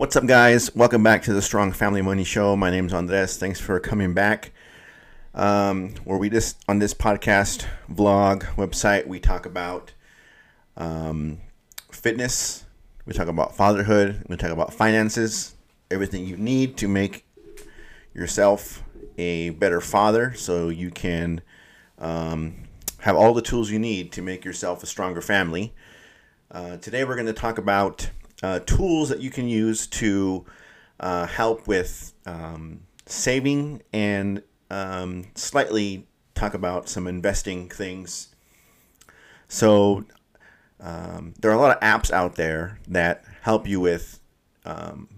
What's up, guys? Welcome back to the Strong Family Money Show. My name is Andres. Thanks for coming back. Um, where we just on this podcast, vlog, website, we talk about um, fitness, we talk about fatherhood, we talk about finances, everything you need to make yourself a better father, so you can um, have all the tools you need to make yourself a stronger family. Uh, today, we're going to talk about uh, tools that you can use to uh, help with um, saving and um, slightly talk about some investing things. So, um, there are a lot of apps out there that help you with um,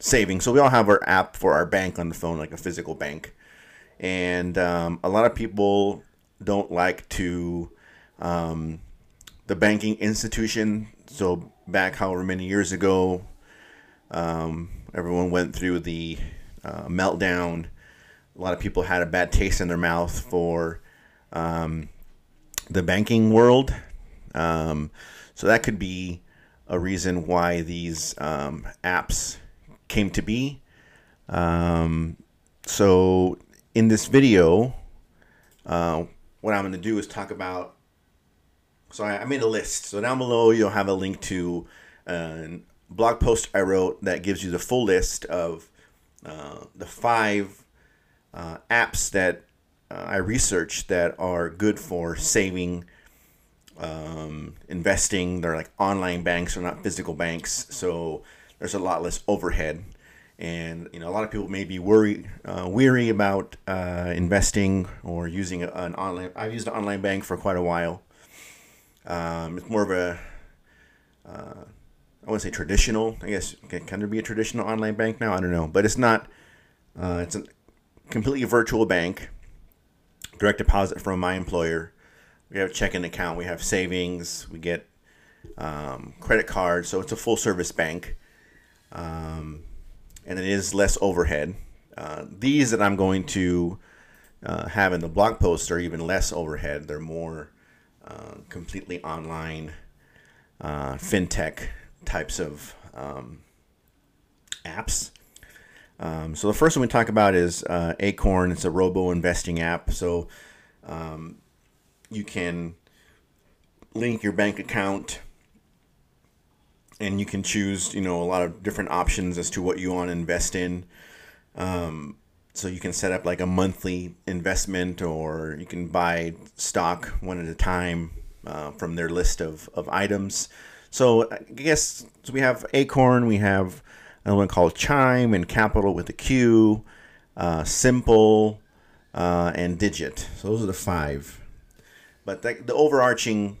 saving. So, we all have our app for our bank on the phone, like a physical bank. And um, a lot of people don't like to um, the banking institution. So back however many years ago, um, everyone went through the uh, meltdown. A lot of people had a bad taste in their mouth for um, the banking world. Um, so that could be a reason why these um, apps came to be. Um, so in this video, uh, what I'm going to do is talk about so I, I made a list. So down below you'll have a link to a blog post I wrote that gives you the full list of uh, the five uh, apps that uh, I researched that are good for saving, um, investing. They're like online banks, they're not physical banks, so there's a lot less overhead. And you know, a lot of people may be worried, uh, weary about uh, investing or using an online. I've used an online bank for quite a while, um, it's more of a, uh, I wouldn't say traditional. I guess can, can, there be a traditional online bank now? I don't know, but it's not. Uh, it's a completely virtual bank. Direct deposit from my employer. We have a checking account. We have savings. We get um, credit cards. So it's a full service bank, um, and it is less overhead. Uh, these that I'm going to uh, have in the blog post are even less overhead. They're more uh, completely online uh, fintech types of um, apps. Um, so the first one we talk about is uh, Acorn. It's a robo investing app. So um, you can link your bank account and you can choose, you know, a lot of different options as to what you want to invest in. Um, so you can set up like a monthly investment or you can buy stock one at a time uh, from their list of, of items. So I guess so we have Acorn, we have another one called Chime and Capital with a Q, uh, Simple, uh, and Digit. So those are the five. But the, the overarching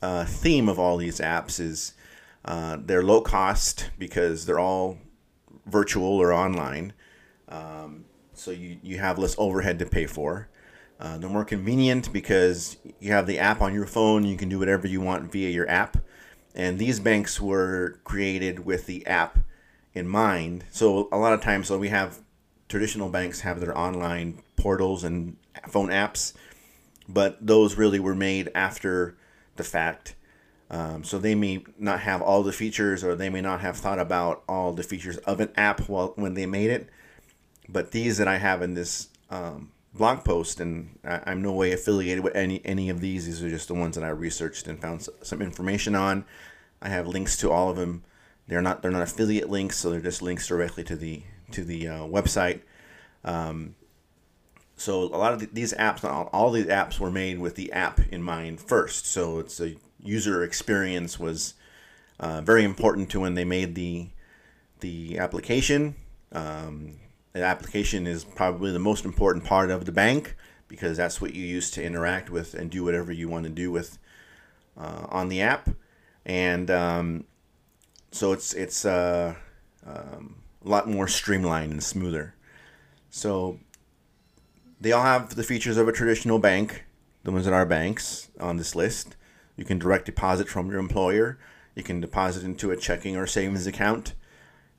uh, theme of all these apps is uh, they're low cost because they're all virtual or online. Um, so you, you have less overhead to pay for. Uh, they're more convenient because you have the app on your phone. You can do whatever you want via your app. And these banks were created with the app in mind. So a lot of times, so we have traditional banks have their online portals and phone apps, but those really were made after the fact. Um, so they may not have all the features, or they may not have thought about all the features of an app while when they made it. But these that I have in this um, blog post, and I, am no way affiliated with any any of these. These are just the ones that I researched and found some information on. I have links to all of them. They're not they're not affiliate links, so they're just links directly to the to the uh, website. Um, so a lot of the, these apps, all, all these apps were made with the app in mind first. So it's a user experience was uh, very important to when they made the the application. Um, application is probably the most important part of the bank because that's what you use to interact with and do whatever you want to do with uh, on the app. And um, so it's it's uh, um, a lot more streamlined and smoother. So they all have the features of a traditional bank, the ones that are banks on this list. You can direct deposit from your employer. You can deposit into a checking or savings account.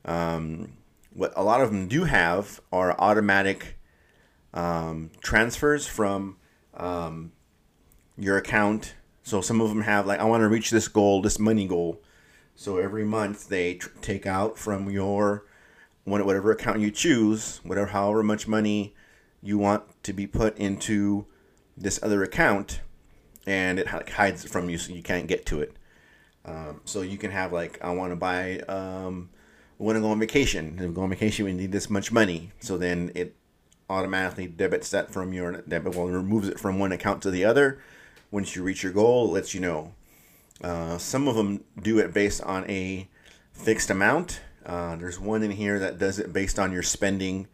Um, what a lot of them do have are automatic um, transfers from um, your account. So some of them have like I want to reach this goal, this money goal. So every month they tr- take out from your whatever account you choose, whatever however much money you want to be put into this other account, and it hides it from you so you can't get to it. Um, so you can have like I want to buy, um, Want to go on vacation. If go on vacation, we need this much money. So then it automatically debits that from your debit, well, it removes it from one account to the other. Once you reach your goal, it lets you know. Uh, some of them do it based on a fixed amount. Uh, there's one in here that does it based on your spending.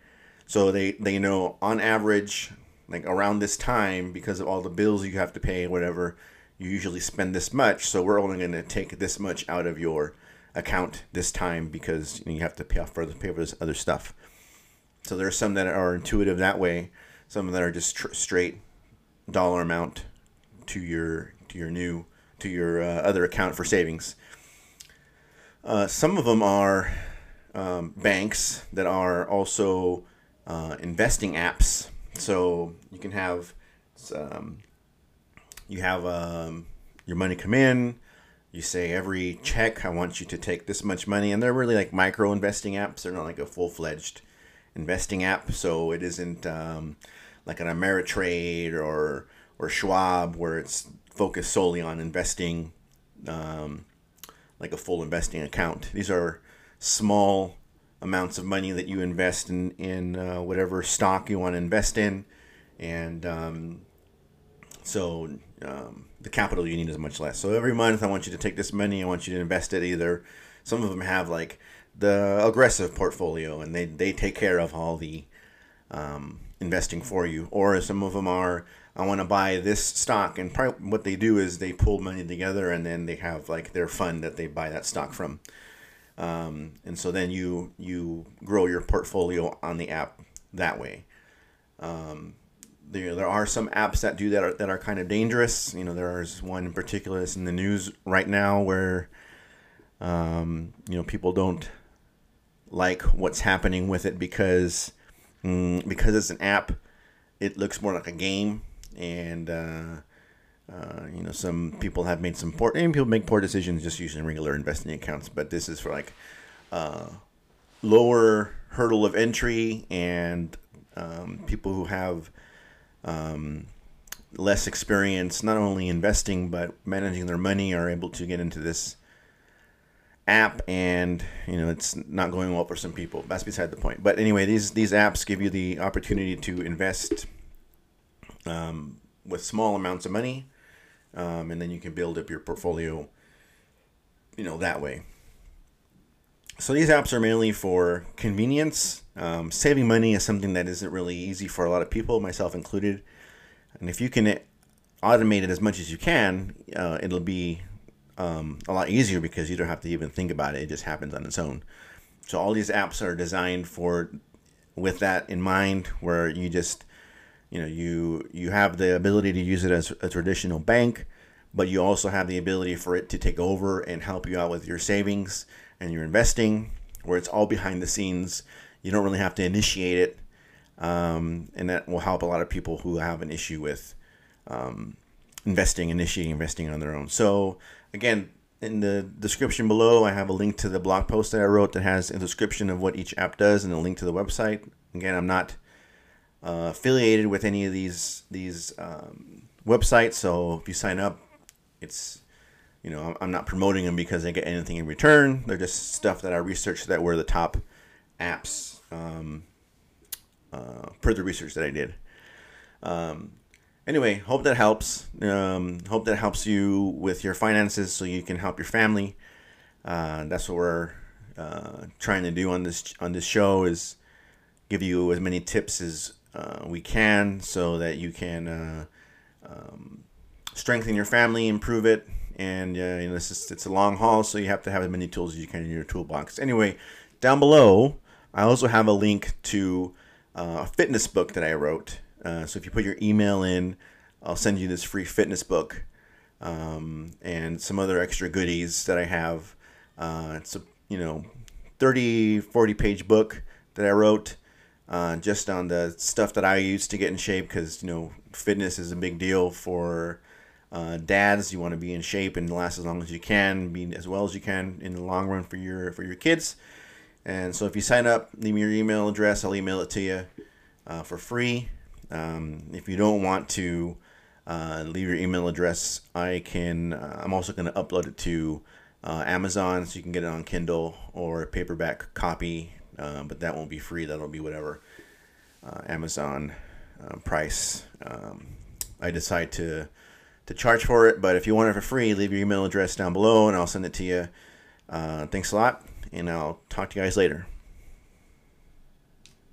So they, they know on average, like around this time, because of all the bills you have to pay, whatever, you usually spend this much. So we're only going to take this much out of your account this time because you, know, you have to pay off for the pay for this other stuff. So there are some that are intuitive that way, some that are just tr- straight dollar amount to your to your new to your uh, other account for savings. Uh, some of them are um, banks that are also uh, investing apps. So you can have um, you have um, your money come in. You say every check, I want you to take this much money, and they're really like micro investing apps. They're not like a full fledged investing app. So it isn't um, like an Ameritrade or or Schwab where it's focused solely on investing, um, like a full investing account. These are small amounts of money that you invest in in uh, whatever stock you want to invest in, and um, so um, the capital you need is much less. So every month, I want you to take this money. I want you to invest it either. Some of them have like the aggressive portfolio, and they they take care of all the um, investing for you, or some of them are I want to buy this stock. And probably what they do is they pull money together and then they have like their fund that they buy that stock from. Um, and so then you you grow your portfolio on the app that way. Um, there, there are some apps that do that are, that are kind of dangerous. You know, there is one in particular that's in the news right now where um, you know people don't like what's happening with it because mm, because it's an app, it looks more like a game and uh, uh, you know some people have made some poor and people make poor decisions just using regular investing accounts but this is for like uh, lower hurdle of entry and um, people who have um, less experience not only investing but managing their money are able to get into this app and you know it's not going well for some people that's beside the point but anyway these these apps give you the opportunity to invest um, with small amounts of money, um, and then you can build up your portfolio, you know, that way. So these apps are mainly for convenience. Um, saving money is something that isn't really easy for a lot of people, myself included. And if you can automate it as much as you can, uh, it'll be um, a lot easier because you don't have to even think about it. It just happens on its own. So all these apps are designed for with that in mind, where you just you know you you have the ability to use it as a traditional bank but you also have the ability for it to take over and help you out with your savings and you're investing where it's all behind the scenes you don't really have to initiate it um, and that will help a lot of people who have an issue with um, investing initiating investing on their own so again in the description below i have a link to the blog post that i wrote that has a description of what each app does and a link to the website again i'm not uh, affiliated with any of these these um, websites. So if you sign up, it's you know I'm not promoting them because I get anything in return. They're just stuff that I researched that were the top apps um, uh, per the research that I did. Um, anyway, hope that helps. Um, hope that helps you with your finances so you can help your family. Uh, that's what we're uh, trying to do on this on this show is give you as many tips as uh, we can so that you can uh, um, strengthen your family, improve it. And uh, you know, it's, just, it's a long haul, so you have to have as many tools as you can in your toolbox. Anyway, down below, I also have a link to uh, a fitness book that I wrote. Uh, so if you put your email in, I'll send you this free fitness book um, and some other extra goodies that I have. Uh, it's a you know 30, 40 page book that I wrote uh, just on the stuff that I use to get in shape because you know fitness is a big deal for uh, dads, you want to be in shape and last as long as you can, be as well as you can in the long run for your for your kids. And so if you sign up, leave me your email address. I'll email it to you uh, for free. Um, if you don't want to uh, leave your email address, I can. Uh, I'm also going to upload it to uh, Amazon, so you can get it on Kindle or paperback copy. Uh, but that won't be free. That'll be whatever Amazon price um, I decide to to charge for it. But if you want it for free, leave your email address down below, and I'll send it to you. Uh, thanks a lot, and I'll talk to you guys later.